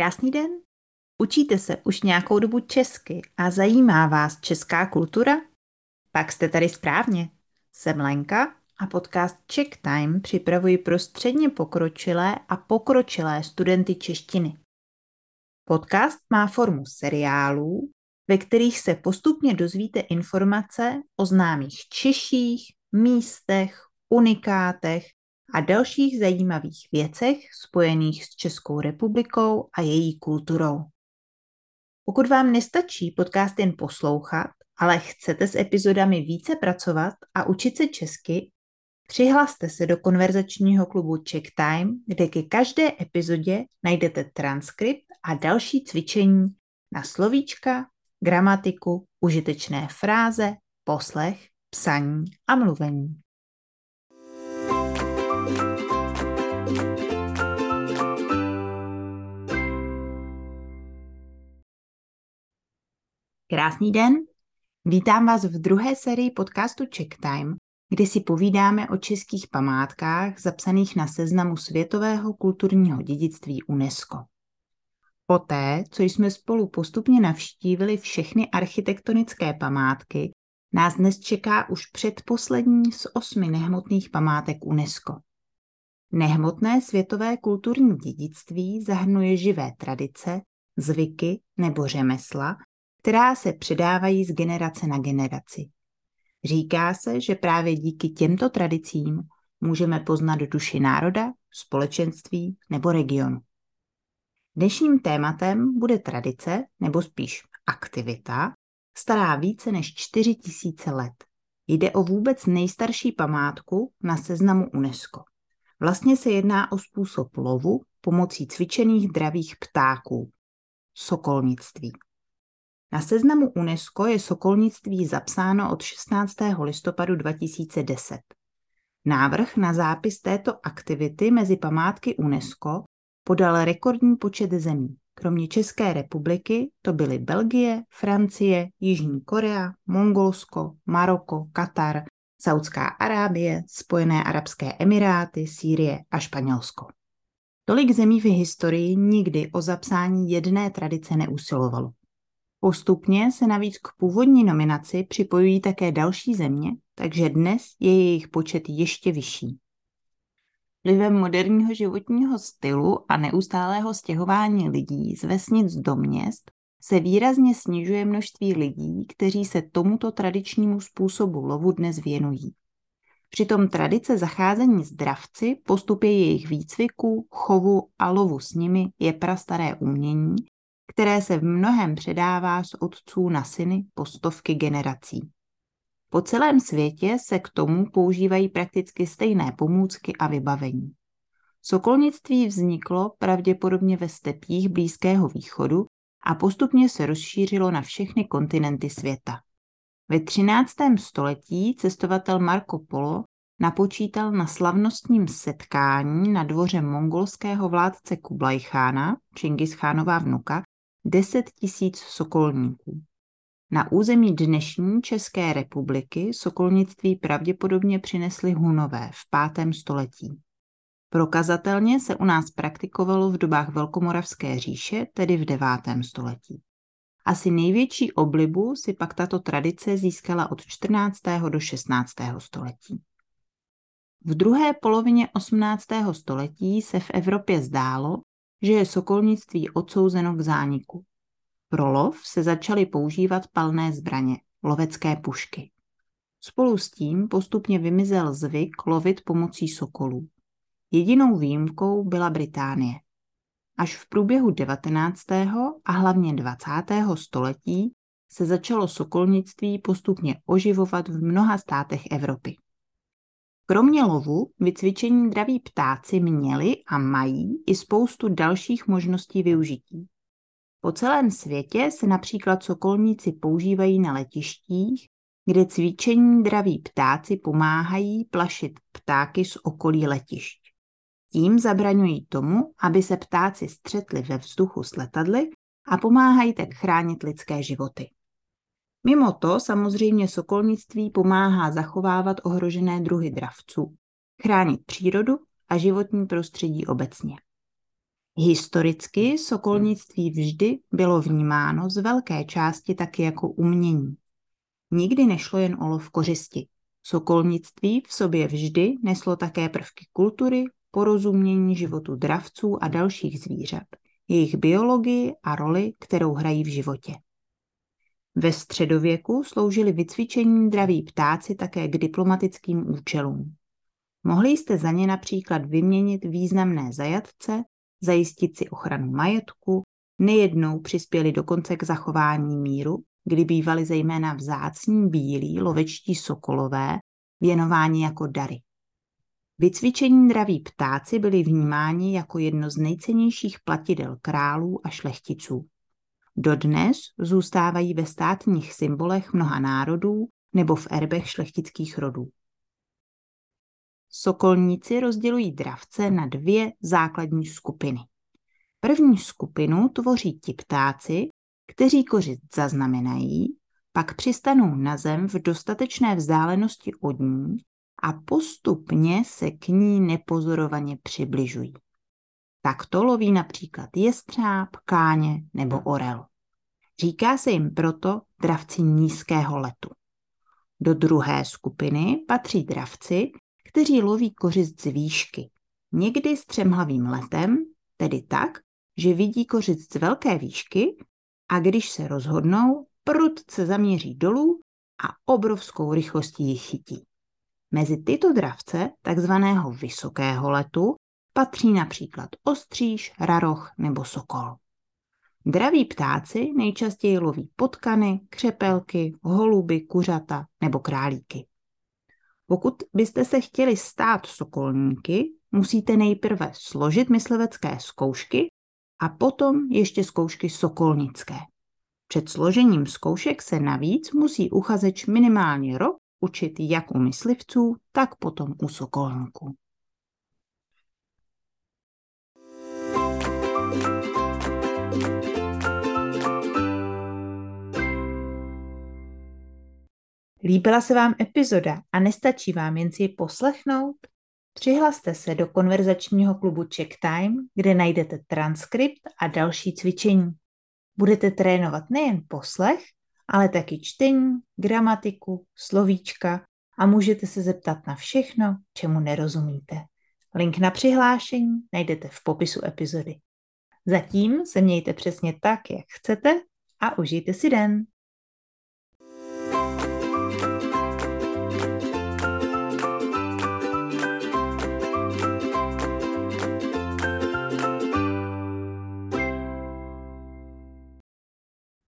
Krásný den. Učíte se už nějakou dobu česky a zajímá vás česká kultura? Pak jste tady správně. Jsem Lenka a podcast Czech Time připravuji pro středně pokročilé a pokročilé studenty češtiny. Podcast má formu seriálů, ve kterých se postupně dozvíte informace o známých Češích, místech, unikátech a dalších zajímavých věcech spojených s Českou republikou a její kulturou. Pokud vám nestačí podcast jen poslouchat, ale chcete s epizodami více pracovat a učit se česky, přihlaste se do konverzačního klubu Check Time, kde ke každé epizodě najdete transkript a další cvičení na slovíčka, gramatiku, užitečné fráze, poslech, psaní a mluvení. Krásný den, vítám vás v druhé sérii podcastu Check Time, kde si povídáme o českých památkách zapsaných na seznamu světového kulturního dědictví UNESCO. Poté, co jsme spolu postupně navštívili všechny architektonické památky, nás dnes čeká už předposlední z osmi nehmotných památek UNESCO. Nehmotné světové kulturní dědictví zahrnuje živé tradice, zvyky nebo řemesla, která se předávají z generace na generaci. Říká se, že právě díky těmto tradicím můžeme poznat duši národa, společenství nebo regionu. Dnešním tématem bude tradice, nebo spíš aktivita, stará více než 4 tisíce let. Jde o vůbec nejstarší památku na seznamu UNESCO. Vlastně se jedná o způsob lovu pomocí cvičených dravých ptáků, sokolnictví. Na seznamu UNESCO je sokolnictví zapsáno od 16. listopadu 2010. Návrh na zápis této aktivity mezi památky UNESCO podal rekordní počet zemí. Kromě České republiky to byly Belgie, Francie, Jižní Korea, Mongolsko, Maroko, Katar, Saudská Arábie, Spojené arabské emiráty, Sýrie a Španělsko. Tolik zemí v historii nikdy o zapsání jedné tradice neusilovalo. Postupně se navíc k původní nominaci připojují také další země, takže dnes je jejich počet ještě vyšší. Vlivem moderního životního stylu a neustálého stěhování lidí z vesnic do měst se výrazně snižuje množství lidí, kteří se tomuto tradičnímu způsobu lovu dnes věnují. Přitom tradice zacházení s dravci, postupy jejich výcviku, chovu a lovu s nimi je prastaré umění, které se v mnohem předává z otců na syny po stovky generací. Po celém světě se k tomu používají prakticky stejné pomůcky a vybavení. Sokolnictví vzniklo pravděpodobně ve stepích Blízkého východu a postupně se rozšířilo na všechny kontinenty světa. Ve 13. století cestovatel Marco Polo napočítal na slavnostním setkání na dvoře mongolského vládce Kublajchána, Chingis vnuka, 10 tisíc sokolníků. Na území dnešní České republiky sokolnictví pravděpodobně přinesli Hunové v 5. století. Prokazatelně se u nás praktikovalo v dobách Velkomoravské říše, tedy v 9. století. Asi největší oblibu si pak tato tradice získala od 14. do 16. století. V druhé polovině 18. století se v Evropě zdálo, že je sokolnictví odsouzeno k zániku. Pro lov se začaly používat palné zbraně, lovecké pušky. Spolu s tím postupně vymizel zvyk lovit pomocí sokolů. Jedinou výjimkou byla Británie. Až v průběhu 19. a hlavně 20. století se začalo sokolnictví postupně oživovat v mnoha státech Evropy. Kromě lovu vycvičení draví ptáci měli a mají i spoustu dalších možností využití. Po celém světě se například sokolníci používají na letištích, kde cvičení draví ptáci pomáhají plašit ptáky z okolí letišť. Tím zabraňují tomu, aby se ptáci střetli ve vzduchu s letadly a pomáhají tak chránit lidské životy. Mimo to samozřejmě sokolnictví pomáhá zachovávat ohrožené druhy dravců, chránit přírodu a životní prostředí obecně. Historicky sokolnictví vždy bylo vnímáno z velké části taky jako umění. Nikdy nešlo jen o lov kořisti. Sokolnictví v sobě vždy neslo také prvky kultury, porozumění životu dravců a dalších zvířat, jejich biologii a roli, kterou hrají v životě. Ve středověku sloužili vycvičení draví ptáci také k diplomatickým účelům. Mohli jste za ně například vyměnit významné zajatce, zajistit si ochranu majetku, nejednou přispěli dokonce k zachování míru, kdy bývali zejména vzácní bílí lovečtí sokolové věnováni jako dary. Vycvičení draví ptáci byli vnímáni jako jedno z nejcennějších platidel králů a šlechticů. Dodnes zůstávají ve státních symbolech mnoha národů nebo v erbech šlechtických rodů. Sokolníci rozdělují dravce na dvě základní skupiny. První skupinu tvoří ti ptáci, kteří kořist zaznamenají, pak přistanou na zem v dostatečné vzdálenosti od ní a postupně se k ní nepozorovaně přibližují. Takto loví například jestřáb, káně nebo orel. Říká se jim proto dravci nízkého letu. Do druhé skupiny patří dravci, kteří loví kořist z výšky. Někdy s třemhlavým letem, tedy tak, že vidí kořist z velké výšky a když se rozhodnou, prudce zaměří dolů a obrovskou rychlostí ji chytí. Mezi tyto dravce, takzvaného vysokého letu, patří například ostříž, raroch nebo sokol. Draví ptáci nejčastěji loví potkany, křepelky, holuby, kuřata nebo králíky. Pokud byste se chtěli stát sokolníky, musíte nejprve složit myslivecké zkoušky a potom ještě zkoušky sokolnické. Před složením zkoušek se navíc musí uchazeč minimálně rok učit jak u myslivců, tak potom u sokolníků. Líbila se vám epizoda a nestačí vám jen si ji poslechnout? Přihlaste se do konverzačního klubu Check Time, kde najdete transkript a další cvičení. Budete trénovat nejen poslech, ale taky čtení, gramatiku, slovíčka a můžete se zeptat na všechno, čemu nerozumíte. Link na přihlášení najdete v popisu epizody. Zatím se mějte přesně tak, jak chcete a užijte si den.